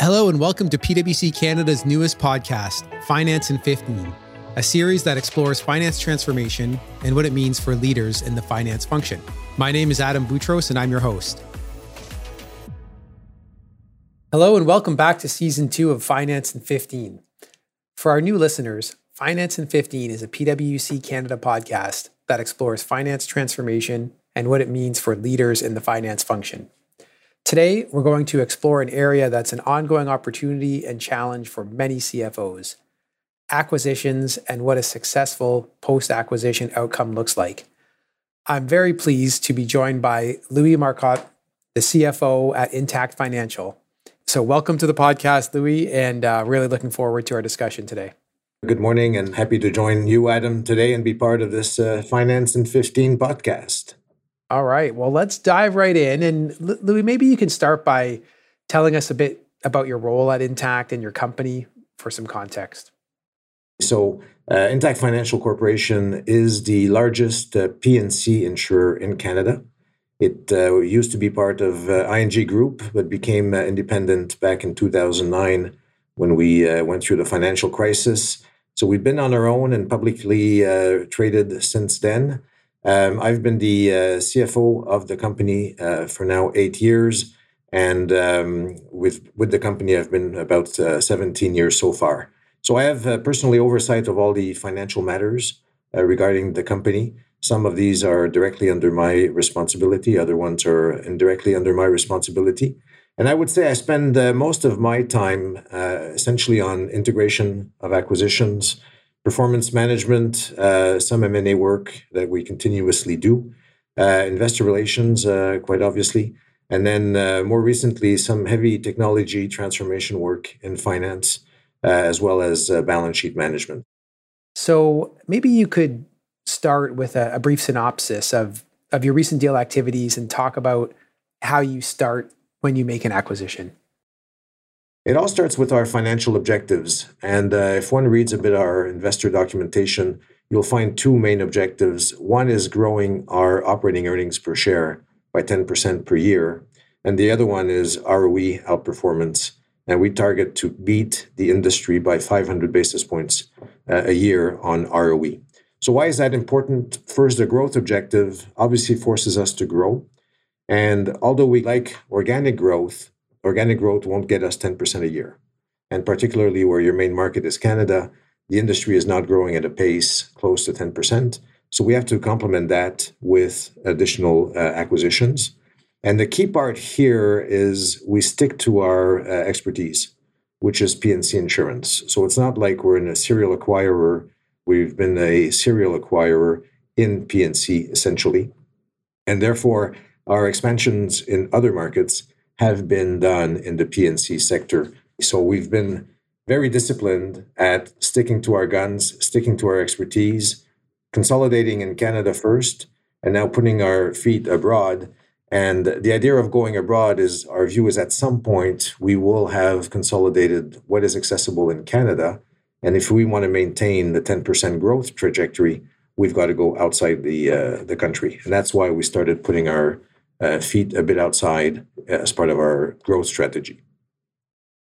Hello, and welcome to PwC Canada's newest podcast, Finance in 15, a series that explores finance transformation and what it means for leaders in the finance function. My name is Adam Boutros, and I'm your host. Hello, and welcome back to season two of Finance in 15. For our new listeners, Finance in 15 is a PwC Canada podcast that explores finance transformation and what it means for leaders in the finance function. Today, we're going to explore an area that's an ongoing opportunity and challenge for many CFOs acquisitions and what a successful post acquisition outcome looks like. I'm very pleased to be joined by Louis Marcotte, the CFO at Intact Financial. So, welcome to the podcast, Louis, and uh, really looking forward to our discussion today. Good morning, and happy to join you, Adam, today and be part of this uh, Finance in 15 podcast. All right. Well, let's dive right in. And Louis, maybe you can start by telling us a bit about your role at Intact and your company for some context. So, uh, Intact Financial Corporation is the largest uh, P&C insurer in Canada. It uh, used to be part of uh, ING Group, but became uh, independent back in 2009 when we uh, went through the financial crisis. So we've been on our own and publicly traded since then. Um, I've been the uh, CFO of the company uh, for now eight years, and um, with with the company, I've been about uh, 17 years so far. So I have uh, personally oversight of all the financial matters uh, regarding the company. Some of these are directly under my responsibility; other ones are indirectly under my responsibility. And I would say I spend uh, most of my time essentially on integration of acquisitions performance management, uh, some M&A work that we continuously do, uh, investor relations, uh, quite obviously, and then uh, more recently, some heavy technology transformation work in finance, uh, as well as uh, balance sheet management. So maybe you could start with a, a brief synopsis of, of your recent deal activities and talk about how you start when you make an acquisition. It all starts with our financial objectives. And uh, if one reads a bit our investor documentation, you'll find two main objectives. One is growing our operating earnings per share by 10% per year. And the other one is ROE outperformance. And we target to beat the industry by 500 basis points uh, a year on ROE. So, why is that important? First, the growth objective obviously forces us to grow. And although we like organic growth, organic growth won't get us 10% a year. And particularly where your main market is Canada, the industry is not growing at a pace close to 10%. So we have to complement that with additional uh, acquisitions. And the key part here is we stick to our uh, expertise, which is P&C insurance. So it's not like we're in a serial acquirer. We've been a serial acquirer in P&C essentially. And therefore, our expansions in other markets have been done in the P&C sector. So we've been very disciplined at sticking to our guns, sticking to our expertise, consolidating in Canada first, and now putting our feet abroad. And the idea of going abroad is our view is at some point we will have consolidated what is accessible in Canada. And if we want to maintain the 10% growth trajectory, we've got to go outside the uh, the country. And that's why we started putting our feet a bit outside as part of our growth strategy.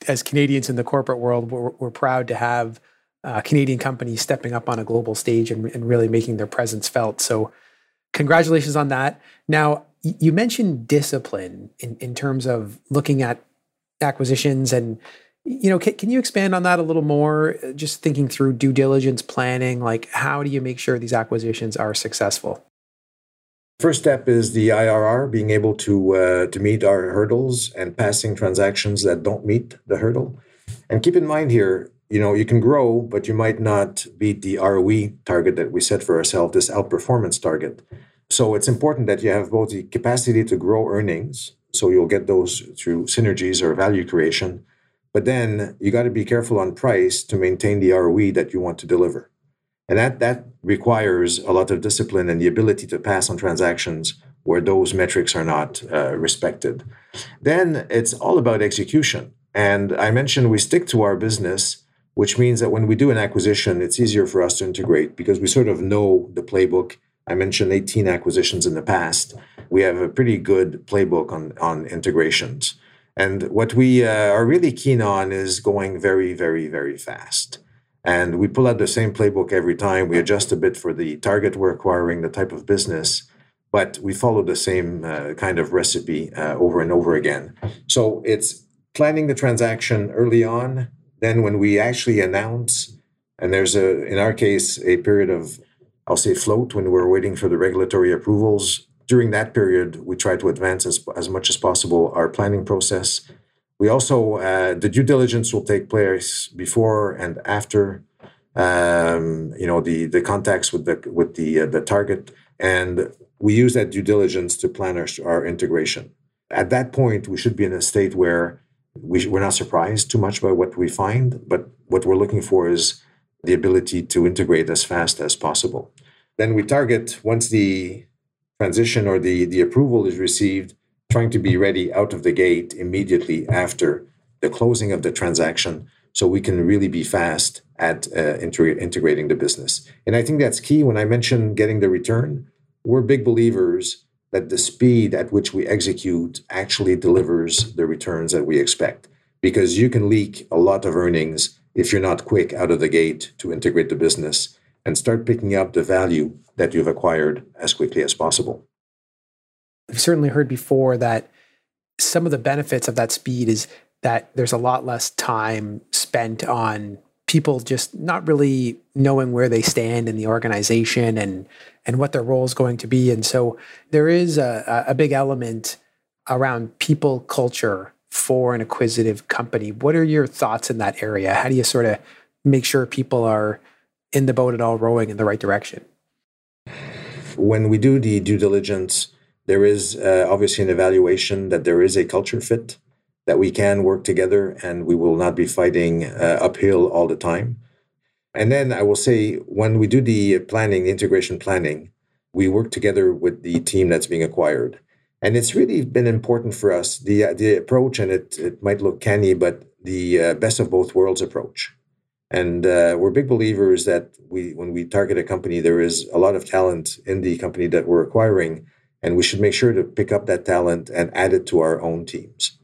As Canadians in the corporate world, we're, we're proud to have uh, Canadian companies stepping up on a global stage and, and, really making their presence felt. So, congratulations on that. Now, you mentioned discipline in, in terms of looking at acquisitions and you know can, can you expand on that a little more just thinking through due diligence planning like how do you make sure these acquisitions are successful First step is the IRR, being able to uh, to meet our hurdles and passing transactions that don't meet the hurdle. And keep in mind here, you know, you can grow, but you might not beat the ROE target that we set for ourselves, this outperformance target. So it's important that you have both the capacity to grow earnings, so you'll get those through synergies or value creation, but then you got to be careful on price to maintain the ROE that you want to deliver. And that, that requires a lot of discipline and the ability to pass on transactions where those metrics are not uh, respected. Then it's all about execution. And I mentioned we stick to our business, which means that when we do an acquisition, it's easier for us to integrate because we sort of know the playbook. I mentioned 18 acquisitions in the past. We have a pretty good playbook on, on integrations. And what we uh, are really keen on is going very, very, very fast. And we pull out the same playbook every time. We adjust a bit for the target we're acquiring, the type of business, but we follow the same uh, kind of recipe uh, over and over again. So it's planning the transaction early on. Then when we actually announce, and there's a, in our case, a period of, I'll say float when we're waiting for the regulatory approvals. During that period, we try to advance as, as much as possible our planning process we also uh, the due diligence will take place before and after um, you know the the contacts with the with the uh, the target, and we use that due diligence to plan our, our integration. At that point, we should be in a state where we, we're not surprised too much by what we find, but what we're looking for is the ability to integrate as fast as possible. Then we target once the transition or the, the approval is received, trying to be ready out of the gate immediately after the closing of the transaction so we can really be fast at uh, integrating the business. And I think that's key. When I mention getting the return, we're big believers that the speed at which we execute actually delivers the returns that we expect because you can leak a lot of earnings if you're not quick out of the gate to integrate the business and start picking up the value that you've acquired as quickly as possible. We've certainly heard before that some of the benefits of that speed is that there's a lot less time spent on people just not really knowing where they stand in the organization and and what their role is going to be. And so there is a, a big element around people culture for an acquisitive company. What are your thoughts in that area? How do you sort of make sure people are in the boat at all rowing in the right direction? When we do the due diligence, there is uh, obviously an evaluation that there is a culture fit, that we can work together and we will not be fighting uh, uphill all the time. And then I will say, when we do the planning, the integration planning, we work together with the team that's being acquired. And it's really been important for us, the, the approach, and it, it might look canny, but the uh, best of both worlds approach. And uh, we're big believers that we, when we target a company, there is a lot of talent in the company that we're acquiring and we should make sure to pick up that talent and add it to our own teams.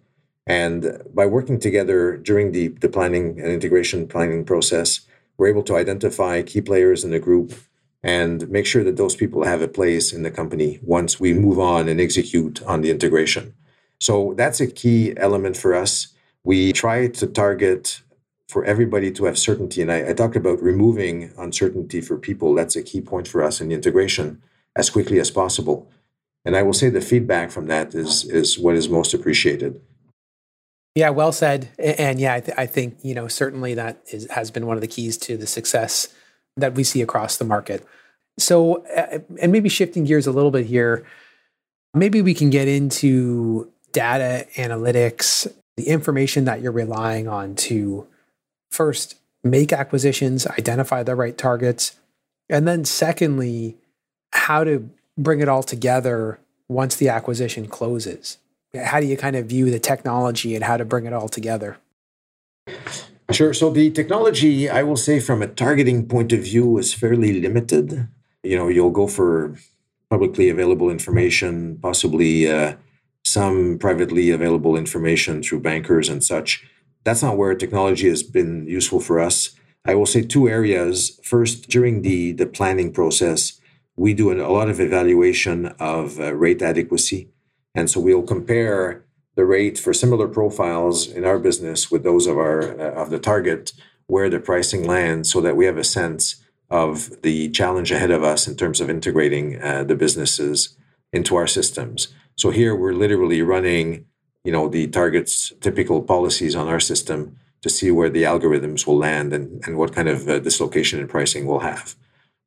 And by working together during the, the planning and integration planning process, we're able to identify key players in the group and make sure that those people have a place in the company once we move on and execute on the integration. So that's a key element for us. We try to target for everybody to have certainty. And I, I talked about removing uncertainty for people. That's a key point for us in the integration as quickly as possible. And I will say the feedback from that is is what is most appreciated. Yeah, well said. And yeah, I, th- I think you know certainly that is, has been one of the keys to the success that we see across the market. So, uh, and maybe shifting gears a little bit here, maybe we can get into data analytics, the information that you're relying on to first make acquisitions, identify the right targets, and then secondly, how to bring it all together once the acquisition closes? How do you kind of view the technology and how to bring it all together? Sure. So the technology, I will say, from a targeting point of view, is fairly limited. You know, you'll go for publicly available information, possibly uh, some privately available information through bankers and such. That's not where technology has been useful for us. I will say two areas. First, during the the planning process, we do a lot of evaluation of uh, rate adequacy. And so we'll compare the rate for similar profiles in our business with those of our uh, of the target where the pricing lands so that we have a sense of the challenge ahead of us in terms of integrating uh, the businesses into our systems. So here we're literally running, you know, the target's typical policies on our system to see where the algorithms will land and, and what kind of uh, dislocation in pricing we'll have.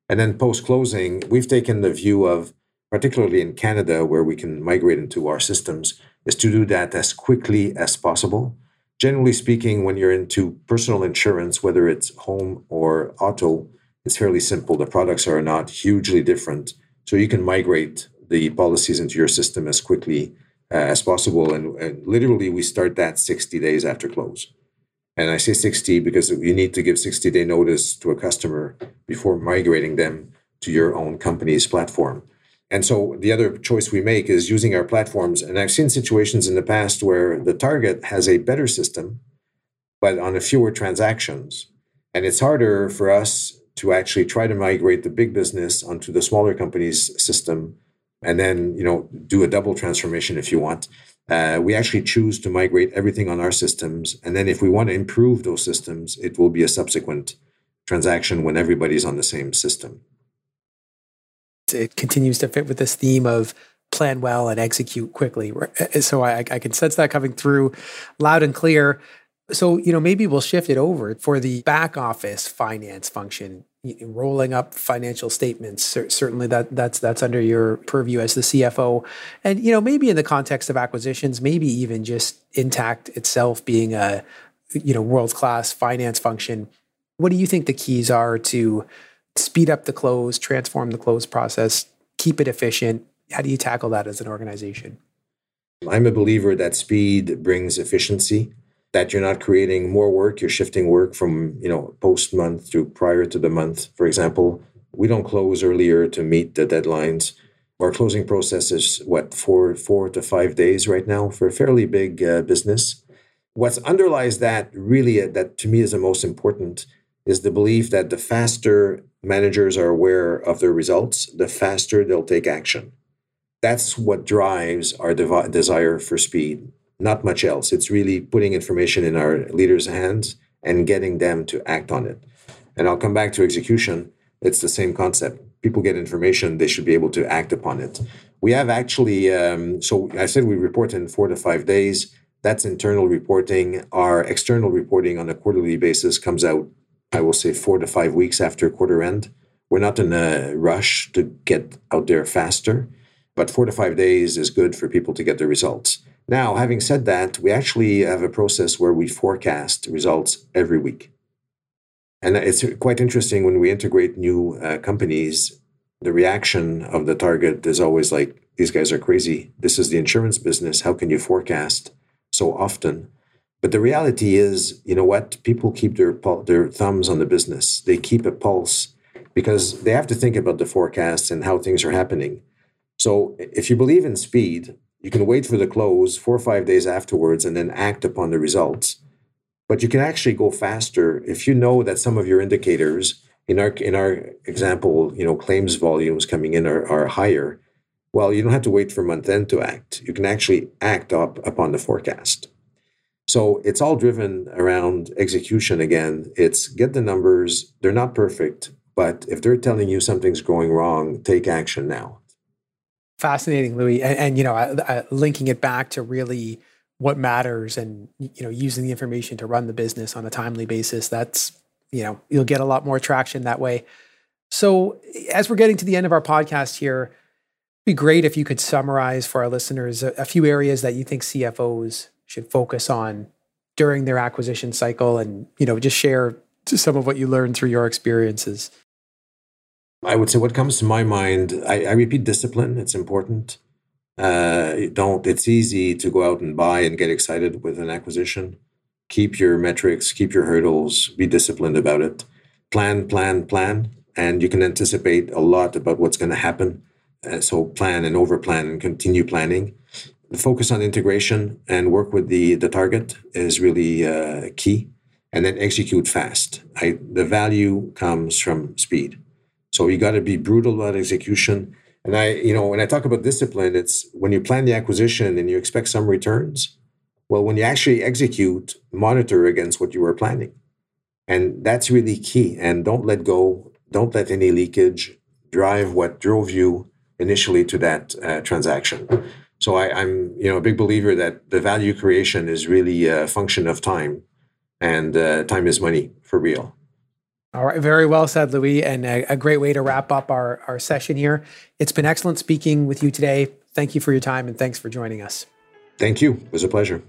And then post closing, we've taken the view of, particularly in Canada, where we can migrate into our systems, is to do that as quickly as possible. Generally speaking, when you're into personal insurance, whether it's home or auto, it's fairly simple. The products are not hugely different. So you can migrate the policies into your system as quickly uh, as possible. And, and literally, we start that 60 days after close. And I say 60 because you need to give 60 day notice to a customer before migrating them to your own company's platform. And so the other choice we make is using our platforms. And I've seen situations in the past where the target has a better system, but on a fewer transactions. And it's harder for us to actually try to migrate the big business onto the smaller company's system and then you know do a double transformation if you want. Uh, we actually choose to migrate everything on our systems and then if we want to improve those systems it will be a subsequent transaction when everybody's on the same system. It continues to fit with this theme of plan well and execute quickly. Uh, so I, I can sense that coming through loud and clear. So, you know, maybe we'll shift it over for the back office finance function, rolling up financial statements. Certainly that that's that's under your purview as the CFO. And you know, maybe in the context of acquisitions, maybe even just Intact itself being a you know, world-class finance function. What do you think the keys are to speed up the close, transform the close process, keep it efficient? How do you tackle that as an organization? I'm a believer that speed brings efficiency that you're not creating more work you're shifting work from you know post month to prior to the month. For example we don't close earlier to meet the deadlines. Our closing process is what four four to five days right now for a fairly big uh, business. What underlies that really uh, that to me is the most important is the belief that the faster managers are aware of their results the faster they'll take action. That's what drives our desire for speed not much else. It's really putting information in our leaders' hands and getting them to act on it. And I'll come back to execution. It's the same concept. People get information, they should be able to act upon it. We have actually, um, so I said we report in four to five days. That's internal reporting. Our external reporting on a quarterly basis comes out, I will say, four to five weeks after quarter end. We're not in a rush to get out there faster, but four to five days is good for people to get the results. Now, having said that, we actually have a process where we forecast results every week. And it's quite interesting when we integrate new uh, companies, the reaction of the target is always like, these guys are crazy. This is the insurance business. How can you forecast so often? But the reality is, you know what? People keep their, their thumbs on the business, they keep a pulse because they have to think about the forecasts and how things are happening. So if you believe in speed, you can wait for the close four or five days afterwards and then act upon the results. But you can actually go faster if you know that some of your indicators, in our in our example, you know, claims volumes coming in are, are higher. Well, you don't have to wait for month end to act. You can actually act up upon the forecast. So it's all driven around execution again. It's get the numbers. They're not perfect, but if they're telling you something's going wrong, take action now fascinating, Louis, and, and you know, I, I, linking it back to really what matters, and you know, using the information to run the business on a timely basis. That's you know, you'll get a lot more traction that way. So, as we're getting to the end of our podcast here, it'd be great if you could summarize for our listeners a, a few areas that you think CFOs should focus on during their acquisition cycle, and you know, just share some of what you learned through your experiences. I would say what comes to my mind, I, I repeat discipline. It's important. Uh, don't. It's easy to go out and buy and get excited with an acquisition. Keep your metrics, keep your hurdles, be disciplined about it. Plan, plan, plan, and you can anticipate a lot about what's going to happen. Uh, so plan and overplan and continue planning. Focus on integration and work with the the target is really uh, key, and then execute fast. I, the value comes from speed. So you got to be brutal about execution. And I, you know, when I talk about discipline, it's when you plan the acquisition and you expect some returns. Well, when you actually execute, monitor against what you were planning. And that's really key. And don't let go, don't let any leakage drive what drove you initially to that uh, transaction. So I, am you know, a big believer that the value creation is really a function of time, and uh, time is money for real. All right, very well said, Louis, and a, a, great way to wrap up our, our session here. It's been excellent speaking with you today. Thank you for your time and thanks for joining us. Thank you. It was a pleasure.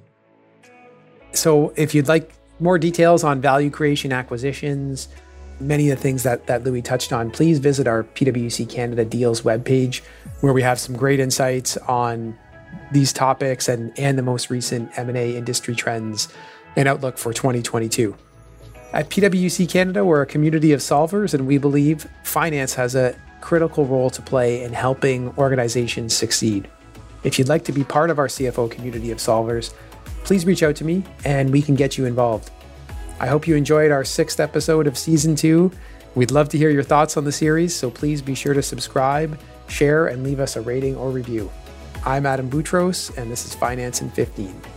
So, if you'd like more details on value creation acquisitions, many of the things that, that Louis touched on, please visit our PwC Canada Deals webpage, where we have some great insights on these topics and, and the most recent M&A industry trends and outlook for 2022. At PwC Canada, we're a community of solvers, and we believe finance has a critical role to play in helping organizations succeed. If you'd like to be part of our CFO community of solvers, please reach out to me and we can get you involved. I hope you enjoyed our sixth episode of season two. We'd love to hear your thoughts on the series, so please be sure to subscribe, share, and leave us a rating or review. I'm Adam Boutros, and this is Finance in 15.